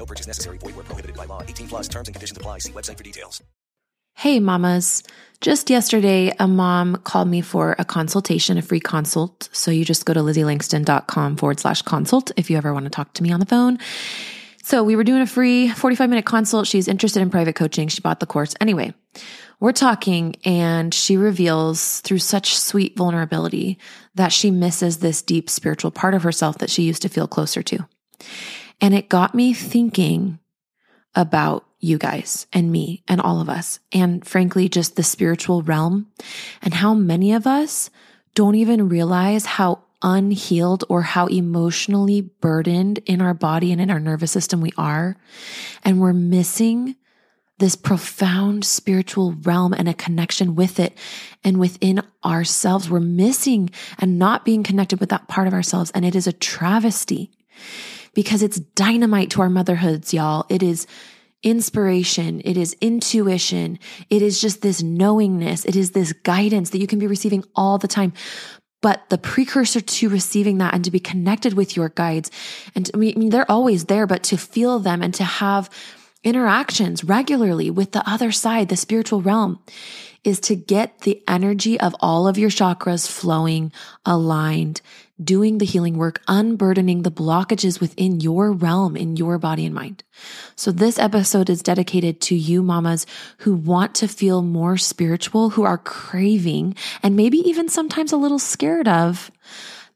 No purchase necessary. Void where prohibited by law. 18 plus terms and conditions apply. See website for details. Hey, mamas. Just yesterday, a mom called me for a consultation, a free consult. So you just go to lizzieLangston.com forward slash consult if you ever want to talk to me on the phone. So we were doing a free 45 minute consult. She's interested in private coaching. She bought the course. Anyway, we're talking and she reveals through such sweet vulnerability that she misses this deep spiritual part of herself that she used to feel closer to. And it got me thinking about you guys and me and all of us. And frankly, just the spiritual realm and how many of us don't even realize how unhealed or how emotionally burdened in our body and in our nervous system we are. And we're missing this profound spiritual realm and a connection with it and within ourselves. We're missing and not being connected with that part of ourselves. And it is a travesty because it's dynamite to our motherhoods, y'all. It is inspiration. It is intuition. It is just this knowingness. It is this guidance that you can be receiving all the time. But the precursor to receiving that and to be connected with your guides, and I mean, they're always there, but to feel them and to have interactions regularly with the other side, the spiritual realm, is to get the energy of all of your chakras flowing, aligned, doing the healing work, unburdening the blockages within your realm, in your body and mind. So this episode is dedicated to you mamas who want to feel more spiritual, who are craving and maybe even sometimes a little scared of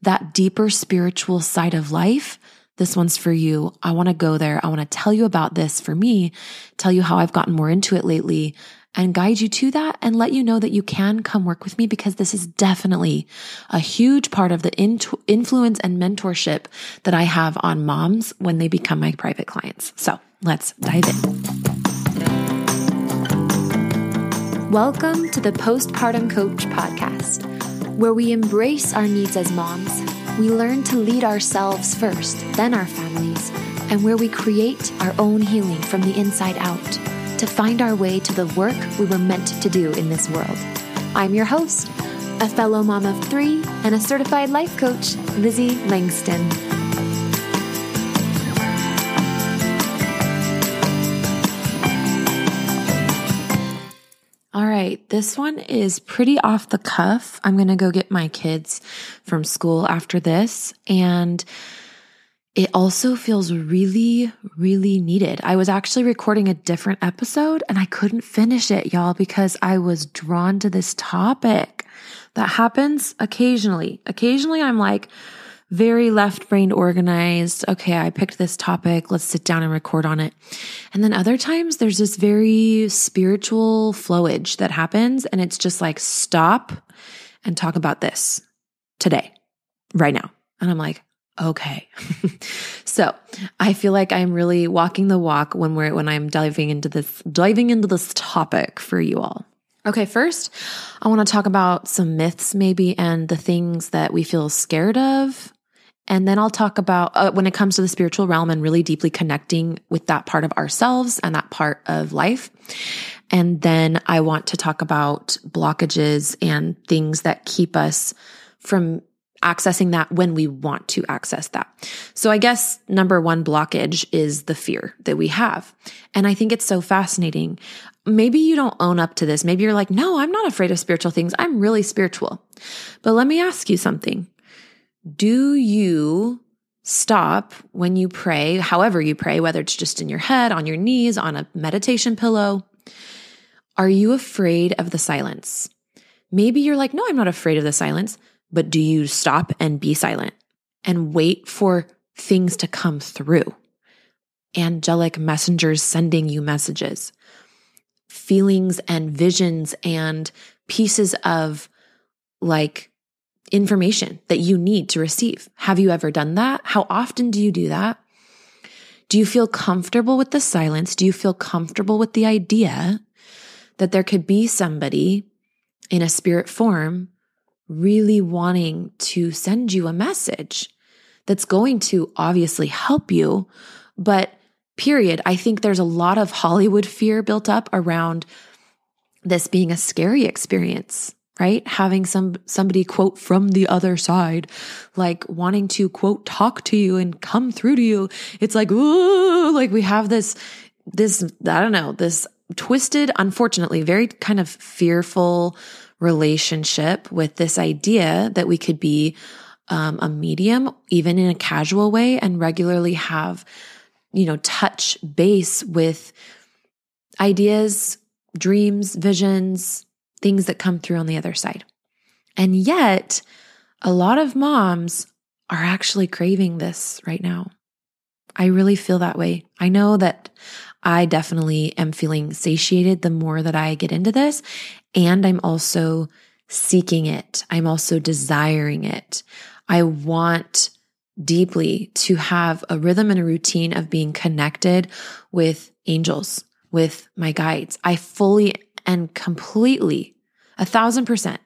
that deeper spiritual side of life. This one's for you. I want to go there. I want to tell you about this for me, tell you how I've gotten more into it lately and guide you to that and let you know that you can come work with me because this is definitely a huge part of the influence and mentorship that I have on moms when they become my private clients. So let's dive in. Welcome to the Postpartum Coach Podcast, where we embrace our needs as moms. We learn to lead ourselves first, then our families, and where we create our own healing from the inside out to find our way to the work we were meant to do in this world. I'm your host, a fellow mom of three and a certified life coach, Lizzie Langston. All right, this one is pretty off the cuff. I'm going to go get my kids from school after this. And it also feels really, really needed. I was actually recording a different episode and I couldn't finish it, y'all, because I was drawn to this topic. That happens occasionally. Occasionally, I'm like very left brain organized. Okay, I picked this topic. Let's sit down and record on it. And then other times, there's this very spiritual flowage that happens. And it's just like, stop and talk about this today, right now. And I'm like, okay. so I feel like I'm really walking the walk when we're, when I'm diving into this, diving into this topic for you all. Okay, first, I want to talk about some myths maybe and the things that we feel scared of. And then I'll talk about uh, when it comes to the spiritual realm and really deeply connecting with that part of ourselves and that part of life. And then I want to talk about blockages and things that keep us from accessing that when we want to access that. So I guess number one blockage is the fear that we have. And I think it's so fascinating. Maybe you don't own up to this. Maybe you're like, no, I'm not afraid of spiritual things. I'm really spiritual. But let me ask you something. Do you stop when you pray, however you pray, whether it's just in your head, on your knees, on a meditation pillow? Are you afraid of the silence? Maybe you're like, no, I'm not afraid of the silence. But do you stop and be silent and wait for things to come through? Angelic messengers sending you messages, feelings and visions and pieces of like information that you need to receive. Have you ever done that? How often do you do that? Do you feel comfortable with the silence? Do you feel comfortable with the idea that there could be somebody in a spirit form really wanting to send you a message that's going to obviously help you. But period, I think there's a lot of Hollywood fear built up around this being a scary experience, right? Having some, somebody quote from the other side, like wanting to quote, talk to you and come through to you. It's like, ooh, like we have this, this, I don't know, this twisted, unfortunately, very kind of fearful relationship with this idea that we could be um, a medium, even in a casual way, and regularly have, you know, touch base with ideas, dreams, visions, things that come through on the other side. And yet, a lot of moms are actually craving this right now. I really feel that way. I know that I definitely am feeling satiated the more that I get into this. And I'm also seeking it. I'm also desiring it. I want deeply to have a rhythm and a routine of being connected with angels, with my guides. I fully and completely, a thousand percent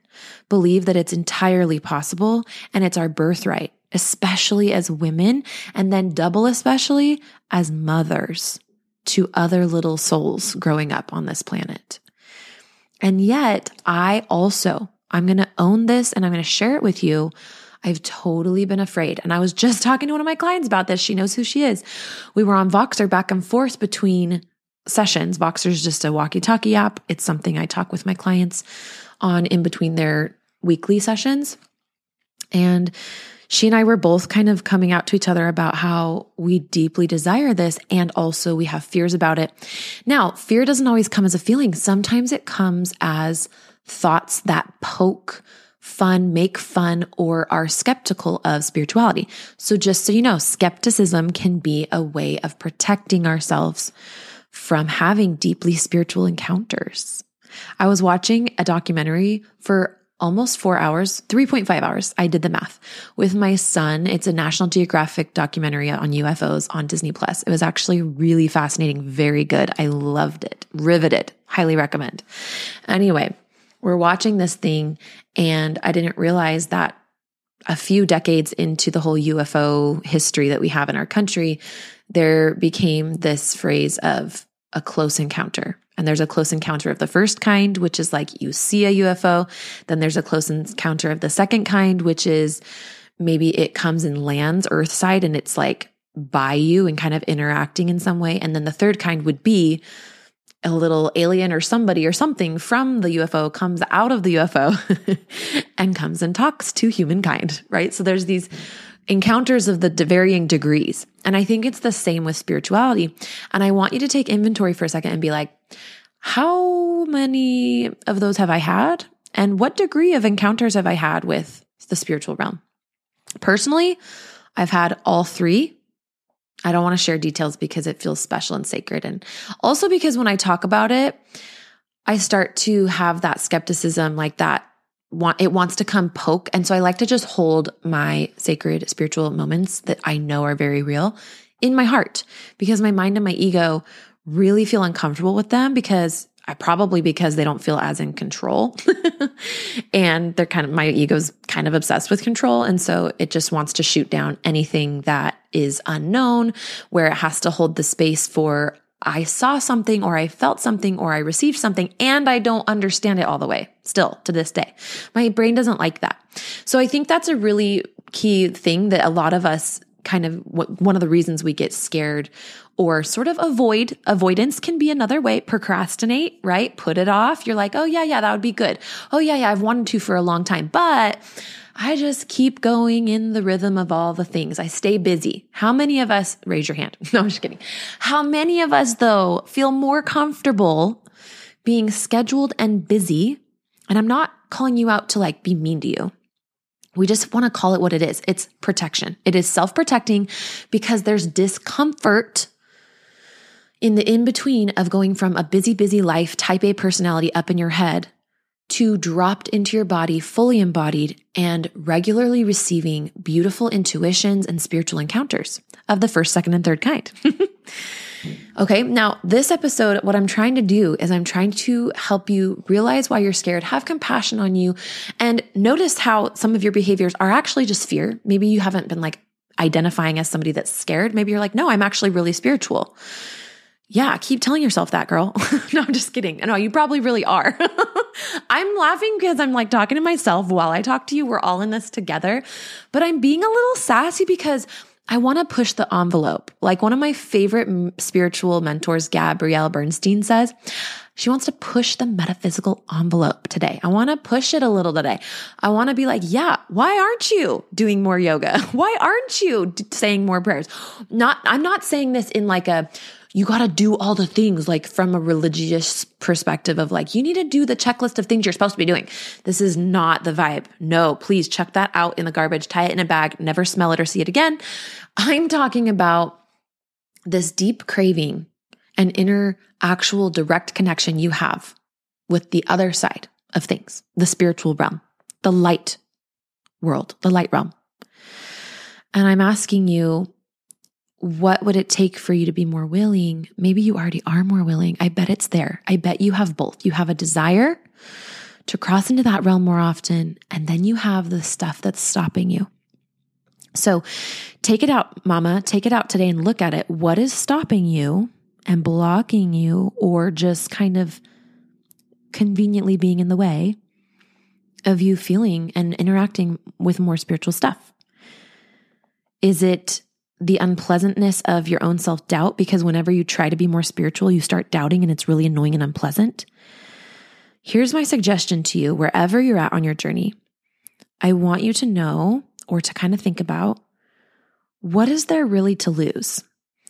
believe that it's entirely possible and it's our birthright, especially as women, and then double especially as mothers to other little souls growing up on this planet. And yet, I also, I'm going to own this and I'm going to share it with you. I've totally been afraid. And I was just talking to one of my clients about this. She knows who she is. We were on Voxer back and forth between sessions. Voxer is just a walkie talkie app. It's something I talk with my clients on in between their weekly sessions. And she and I were both kind of coming out to each other about how we deeply desire this and also we have fears about it. Now, fear doesn't always come as a feeling. Sometimes it comes as thoughts that poke fun, make fun, or are skeptical of spirituality. So just so you know, skepticism can be a way of protecting ourselves from having deeply spiritual encounters. I was watching a documentary for almost four hours, 3.5 hours. I did the math with my son. It's a National Geographic documentary on UFOs on Disney Plus. It was actually really fascinating, very good. I loved it, riveted, highly recommend. Anyway, we're watching this thing and I didn't realize that a few decades into the whole UFO history that we have in our country, there became this phrase of a close encounter. And there's a close encounter of the first kind, which is like you see a UFO. Then there's a close encounter of the second kind, which is maybe it comes and lands Earthside and it's like by you and kind of interacting in some way. And then the third kind would be a little alien or somebody or something from the UFO comes out of the UFO and comes and talks to humankind, right? So there's these encounters of the varying degrees. And I think it's the same with spirituality. And I want you to take inventory for a second and be like, how many of those have I had? And what degree of encounters have I had with the spiritual realm? Personally, I've had all three. I don't want to share details because it feels special and sacred. And also because when I talk about it, I start to have that skepticism like that want it wants to come poke and so i like to just hold my sacred spiritual moments that i know are very real in my heart because my mind and my ego really feel uncomfortable with them because I probably because they don't feel as in control. and they're kind of, my ego's kind of obsessed with control. And so it just wants to shoot down anything that is unknown, where it has to hold the space for I saw something or I felt something or I received something and I don't understand it all the way still to this day. My brain doesn't like that. So I think that's a really key thing that a lot of us kind of what, one of the reasons we get scared or sort of avoid avoidance can be another way procrastinate right put it off you're like oh yeah yeah that would be good oh yeah yeah i've wanted to for a long time but I just keep going in the rhythm of all the things. I stay busy. How many of us, raise your hand. No, I'm just kidding. How many of us though feel more comfortable being scheduled and busy? And I'm not calling you out to like be mean to you. We just want to call it what it is. It's protection. It is self protecting because there's discomfort in the in between of going from a busy, busy life, type A personality up in your head to dropped into your body, fully embodied, and regularly receiving beautiful intuitions and spiritual encounters of the first, second, and third kind. Okay, now this episode, what I'm trying to do is I'm trying to help you realize why you're scared, have compassion on you, and notice how some of your behaviors are actually just fear. Maybe you haven't been like identifying as somebody that's scared. Maybe you're like, no, I'm actually really spiritual. Yeah, keep telling yourself that, girl. no, I'm just kidding. No, you probably really are. I'm laughing because I'm like talking to myself while I talk to you. We're all in this together, but I'm being a little sassy because I want to push the envelope. Like one of my favorite spiritual mentors, Gabrielle Bernstein says, she wants to push the metaphysical envelope today. I want to push it a little today. I want to be like, yeah, why aren't you doing more yoga? Why aren't you saying more prayers? Not, I'm not saying this in like a, you got to do all the things like from a religious perspective of like, you need to do the checklist of things you're supposed to be doing. This is not the vibe. No, please chuck that out in the garbage, tie it in a bag, never smell it or see it again. I'm talking about this deep craving and inner actual direct connection you have with the other side of things, the spiritual realm, the light world, the light realm. And I'm asking you, what would it take for you to be more willing? Maybe you already are more willing. I bet it's there. I bet you have both. You have a desire to cross into that realm more often, and then you have the stuff that's stopping you. So take it out, mama. Take it out today and look at it. What is stopping you and blocking you, or just kind of conveniently being in the way of you feeling and interacting with more spiritual stuff? Is it the unpleasantness of your own self doubt because whenever you try to be more spiritual, you start doubting and it's really annoying and unpleasant. Here's my suggestion to you wherever you're at on your journey. I want you to know or to kind of think about what is there really to lose?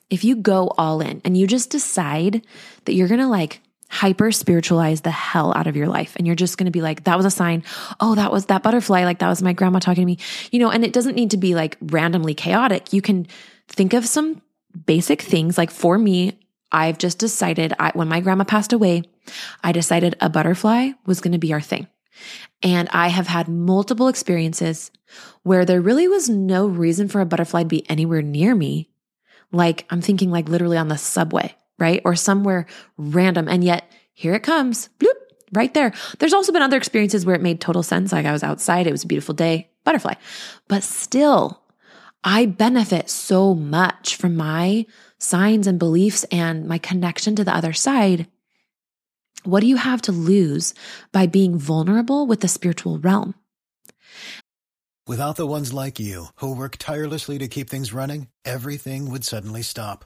If you go all in and you just decide that you're going to like hyper spiritualize the hell out of your life. And you're just going to be like, that was a sign. Oh, that was that butterfly. Like that was my grandma talking to me, you know, and it doesn't need to be like randomly chaotic. You can think of some basic things. Like for me, I've just decided I, when my grandma passed away, I decided a butterfly was going to be our thing. And I have had multiple experiences where there really was no reason for a butterfly to be anywhere near me. Like I'm thinking like literally on the subway right? Or somewhere random. And yet here it comes, bloop, right there. There's also been other experiences where it made total sense. Like I was outside, it was a beautiful day, butterfly. But still, I benefit so much from my signs and beliefs and my connection to the other side. What do you have to lose by being vulnerable with the spiritual realm? Without the ones like you who work tirelessly to keep things running, everything would suddenly stop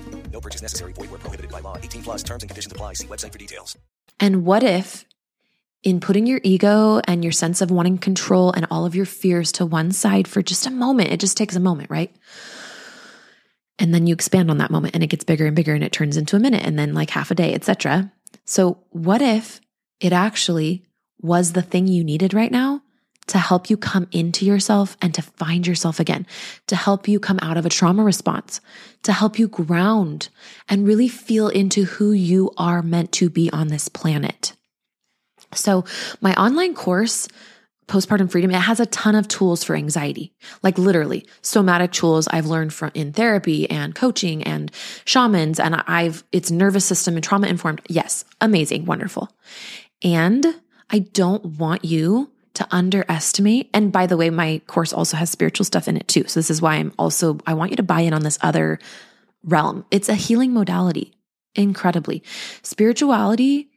No purchase necessary. Void where prohibited by law. 18 plus terms and conditions apply. See website for details. And what if, in putting your ego and your sense of wanting control and all of your fears to one side for just a moment, it just takes a moment, right? And then you expand on that moment and it gets bigger and bigger and it turns into a minute and then like half a day, etc. So what if it actually was the thing you needed right now to help you come into yourself and to find yourself again, to help you come out of a trauma response, to help you ground and really feel into who you are meant to be on this planet. So, my online course, Postpartum Freedom, it has a ton of tools for anxiety, like literally somatic tools I've learned from in therapy and coaching and shamans. And I've, it's nervous system and trauma informed. Yes, amazing, wonderful. And I don't want you to underestimate. And by the way, my course also has spiritual stuff in it too. So this is why I'm also, I want you to buy in on this other realm. It's a healing modality, incredibly. Spirituality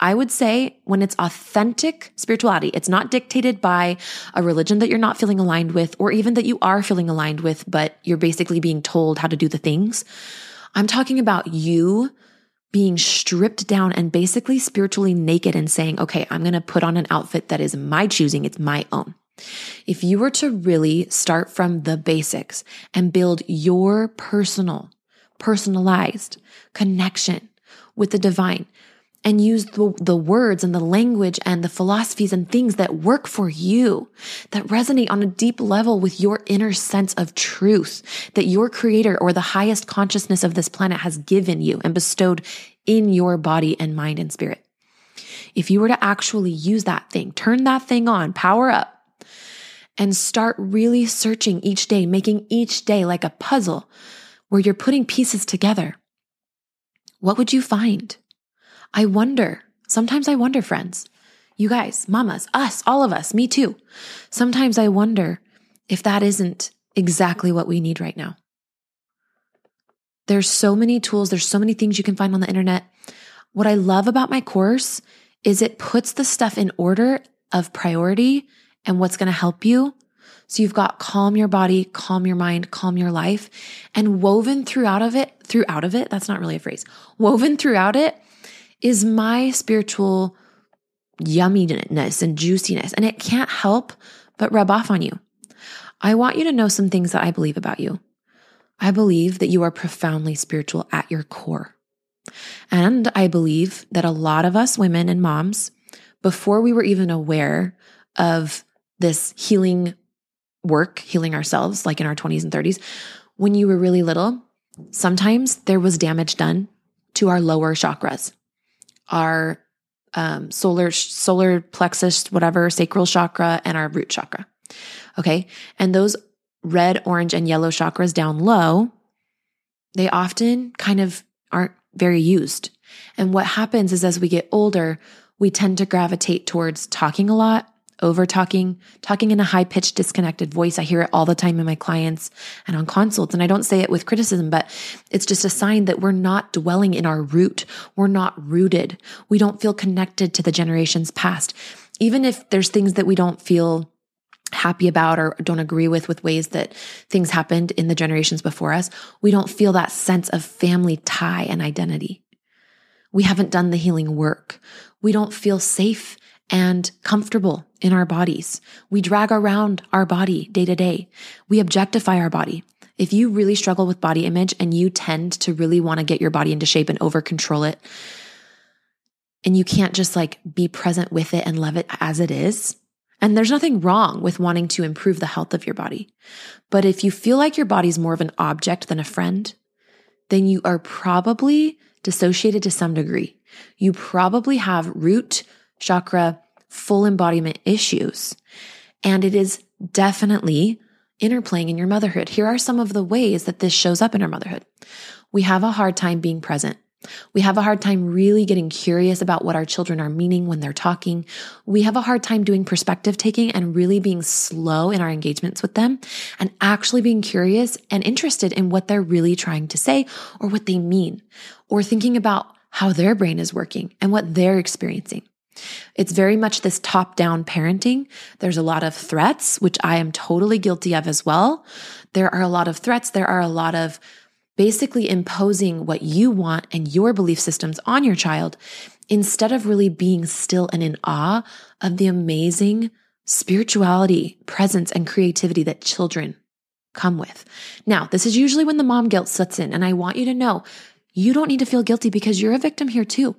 I would say when it's authentic spirituality, it's not dictated by a religion that you're not feeling aligned with, or even that you are feeling aligned with, but you're basically being told how to do the things. I'm talking about you being stripped down and basically spiritually naked and saying, okay, I'm going to put on an outfit that is my choosing. It's my own. If you were to really start from the basics and build your personal, personalized connection with the divine, and use the, the words and the language and the philosophies and things that work for you, that resonate on a deep level with your inner sense of truth that your creator or the highest consciousness of this planet has given you and bestowed in your body and mind and spirit. If you were to actually use that thing, turn that thing on, power up, and start really searching each day, making each day like a puzzle where you're putting pieces together, what would you find? I wonder, sometimes I wonder, friends, you guys, mamas, us, all of us, me too. Sometimes I wonder if that isn't exactly what we need right now. There's so many tools, there's so many things you can find on the internet. What I love about my course is it puts the stuff in order of priority and what's going to help you. So you've got calm your body, calm your mind, calm your life, and woven throughout of it, throughout of it, that's not really a phrase. Woven throughout it is my spiritual yumminess and juiciness, and it can't help but rub off on you. I want you to know some things that I believe about you. I believe that you are profoundly spiritual at your core. And I believe that a lot of us women and moms, before we were even aware of this healing work, healing ourselves, like in our 20s and 30s, when you were really little, sometimes there was damage done to our lower chakras our um, solar solar plexus, whatever sacral chakra, and our root chakra. Okay, and those red, orange, and yellow chakras down low, they often kind of aren't very used. And what happens is as we get older, we tend to gravitate towards talking a lot, over talking, talking in a high pitched, disconnected voice. I hear it all the time in my clients and on consults. And I don't say it with criticism, but it's just a sign that we're not dwelling in our root. We're not rooted. We don't feel connected to the generations past. Even if there's things that we don't feel happy about or don't agree with with ways that things happened in the generations before us, we don't feel that sense of family tie and identity. We haven't done the healing work. We don't feel safe and comfortable in our bodies. We drag around our body day to day. We objectify our body. If you really struggle with body image and you tend to really want to get your body into shape and over control it, and you can't just like be present with it and love it as it is. And there's nothing wrong with wanting to improve the health of your body. But if you feel like your body's more of an object than a friend, then you are probably dissociated to some degree. You probably have root chakra full embodiment issues. And it is definitely interplaying in your motherhood. Here are some of the ways that this shows up in our motherhood. We have a hard time being present. We have a hard time really getting curious about what our children are meaning when they're talking. We have a hard time doing perspective taking and really being slow in our engagements with them and actually being curious and interested in what they're really trying to say or what they mean or thinking about how their brain is working and what they're experiencing. It's very much this top down parenting. There's a lot of threats, which I am totally guilty of as well. There are a lot of threats. There are a lot of basically imposing what you want and your belief systems on your child instead of really being still and in awe of the amazing spirituality, presence, and creativity that children come with. Now, this is usually when the mom guilt sets in. And I want you to know you don't need to feel guilty because you're a victim here too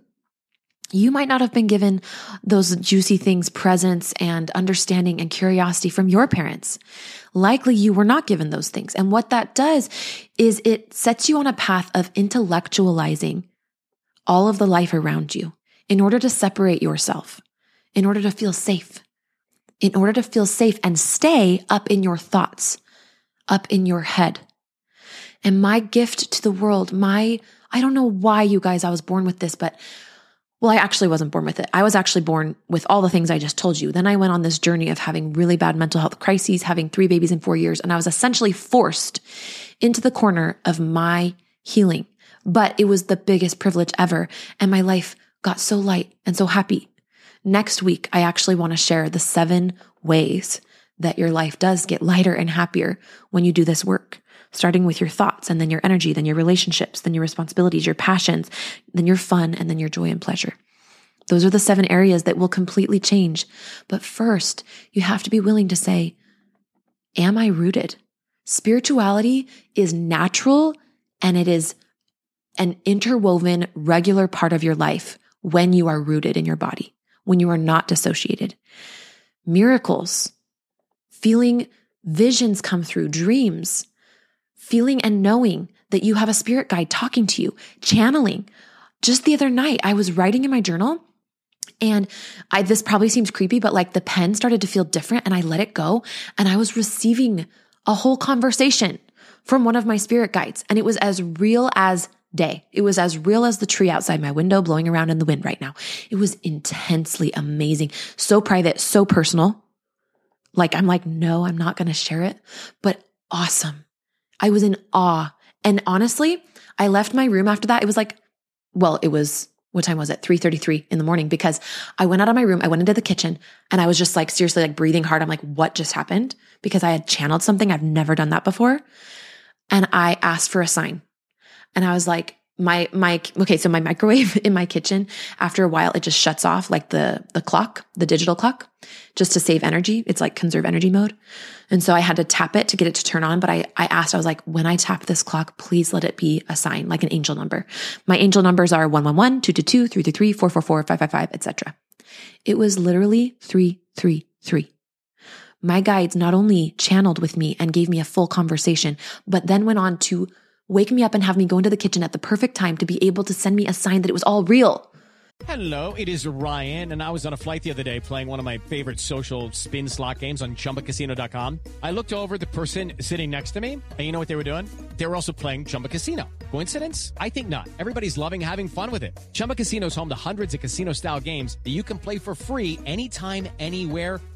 you might not have been given those juicy things, presence and understanding and curiosity from your parents. Likely you were not given those things. And what that does is it sets you on a path of intellectualizing all of the life around you in order to separate yourself, in order to feel safe, in order to feel safe and stay up in your thoughts, up in your head. And my gift to the world, my, I don't know why you guys, I was born with this, but well, I actually wasn't born with it. I was actually born with all the things I just told you. Then I went on this journey of having really bad mental health crises, having three babies in four years, and I was essentially forced into the corner of my healing. But it was the biggest privilege ever. And my life got so light and so happy. Next week, I actually want to share the seven ways that your life does get lighter and happier when you do this work, starting with your thoughts and then your energy, then your relationships, then your responsibilities, your passions, then your fun, and then your joy and pleasure. Those are the seven areas that will completely change. But first, you have to be willing to say, Am I rooted? Spirituality is natural and it is an interwoven, regular part of your life when you are rooted in your body, when you are not dissociated. Miracles, feeling visions come through, dreams, feeling and knowing that you have a spirit guide talking to you, channeling. Just the other night, I was writing in my journal and I, this probably seems creepy, but like the pen started to feel different and I let it go and I was receiving a whole conversation from one of my spirit guides. And it was as real as day. It was as real as the tree outside my window blowing around in the wind right now. It was intensely amazing, so private, so personal. Like, I'm like, no, I'm not going to share it, but awesome. I was in awe. And honestly, I left my room after that. It was like, well, it was, what time was it? 3.33 in the morning because I went out of my room. I went into the kitchen and I was just like, seriously, like breathing hard. I'm like, what just happened? Because I had channeled something. I've never done that before. And I asked for a sign and I was like, my my okay so my microwave in my kitchen after a while it just shuts off like the the clock the digital clock just to save energy. It's like conserve energy mode. And so i had to tap it to get it to turn on but i i asked i was like when i tap this clock please let it be a sign like an angel number. My angel numbers are 111 222 333 444 555 etc it was literally 333 my guides not only channeled with me and gave me a full conversation but then went on to wake me up and have me go into the kitchen at the perfect time to be able to send me a sign that it was all real. Hello, it is Ryan, and I was on a flight the other day playing one of my favorite social spin slot games on chumbacasino.com. I looked over the person sitting next to me, and you know what they were doing? They were also playing Chumba Casino. Coincidence? I think not. Everybody's loving having fun with it. Chumba Casino is home to hundreds of casino style games that you can play for free anytime, anywhere,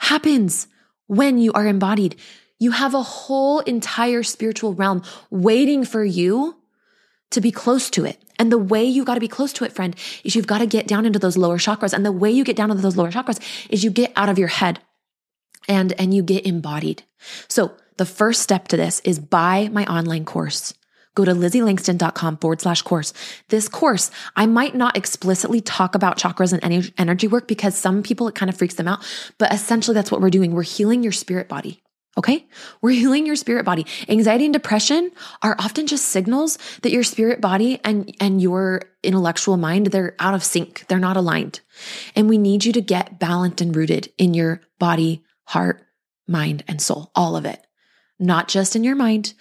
happens when you are embodied. You have a whole entire spiritual realm waiting for you to be close to it. And the way you got to be close to it, friend, is you've got to get down into those lower chakras. And the way you get down into those lower chakras is you get out of your head and, and you get embodied. So the first step to this is buy my online course. Go to lizzieLangston.com forward slash course. This course, I might not explicitly talk about chakras and energy work because some people it kind of freaks them out, but essentially that's what we're doing. We're healing your spirit body. Okay. We're healing your spirit body. Anxiety and depression are often just signals that your spirit body and, and your intellectual mind, they're out of sync. They're not aligned. And we need you to get balanced and rooted in your body, heart, mind, and soul, all of it not just in your mind,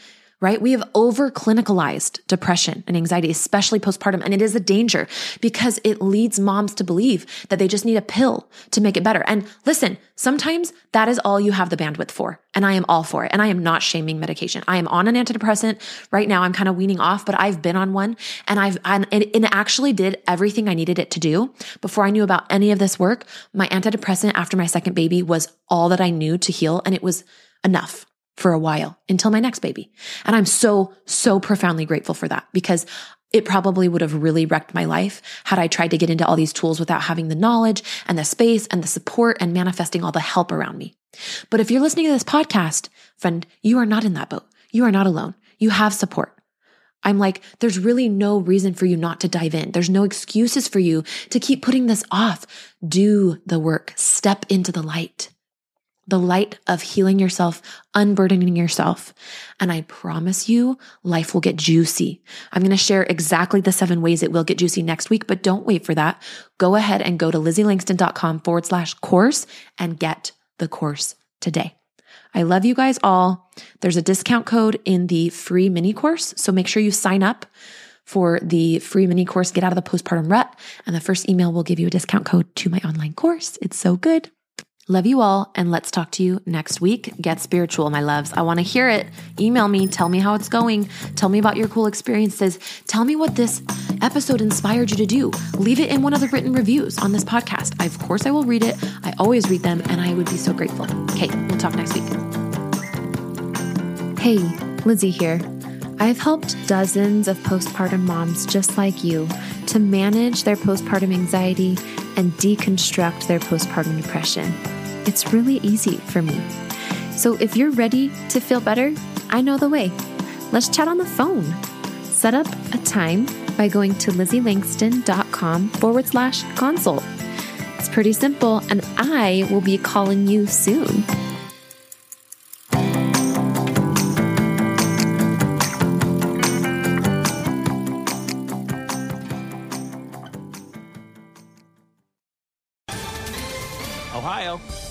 right? We have over clinicalized depression and anxiety, especially postpartum. And it is a danger because it leads moms to believe that they just need a pill to make it better. And listen, sometimes that is all you have the bandwidth for. And I am all for it. And I am not shaming medication. I am on an antidepressant right now. I'm kind of weaning off, but I've been on one and I've, and it actually did everything I needed it to do before I knew about any of this work. My antidepressant after my second baby was all that I knew to heal. And it was enough for a while until my next baby. And I'm so, so profoundly grateful for that because it probably would have really wrecked my life had I tried to get into all these tools without having the knowledge and the space and the support and manifesting all the help around me. But if you're listening to this podcast, friend, you are not in that boat. You are not alone. You have support. I'm like, there's really no reason for you not to dive in. There's no excuses for you to keep putting this off. Do the work. Step into the light. The light of healing yourself, unburdening yourself. And I promise you, life will get juicy. I'm going to share exactly the seven ways it will get juicy next week, but don't wait for that. Go ahead and go to lizzieLangston.com forward slash course and get the course today. I love you guys all. There's a discount code in the free mini course. So make sure you sign up for the free mini course, Get Out of the Postpartum Rut. And the first email will give you a discount code to my online course. It's so good. Love you all, and let's talk to you next week. Get spiritual, my loves. I want to hear it. Email me, tell me how it's going. Tell me about your cool experiences. Tell me what this episode inspired you to do. Leave it in one of the written reviews on this podcast. I, of course, I will read it. I always read them, and I would be so grateful. Okay, we'll talk next week. Hey, Lizzie here. I've helped dozens of postpartum moms just like you to manage their postpartum anxiety and deconstruct their postpartum depression. It's really easy for me. So if you're ready to feel better, I know the way. Let's chat on the phone. Set up a time by going to lizzieLangston.com forward slash consult. It's pretty simple, and I will be calling you soon.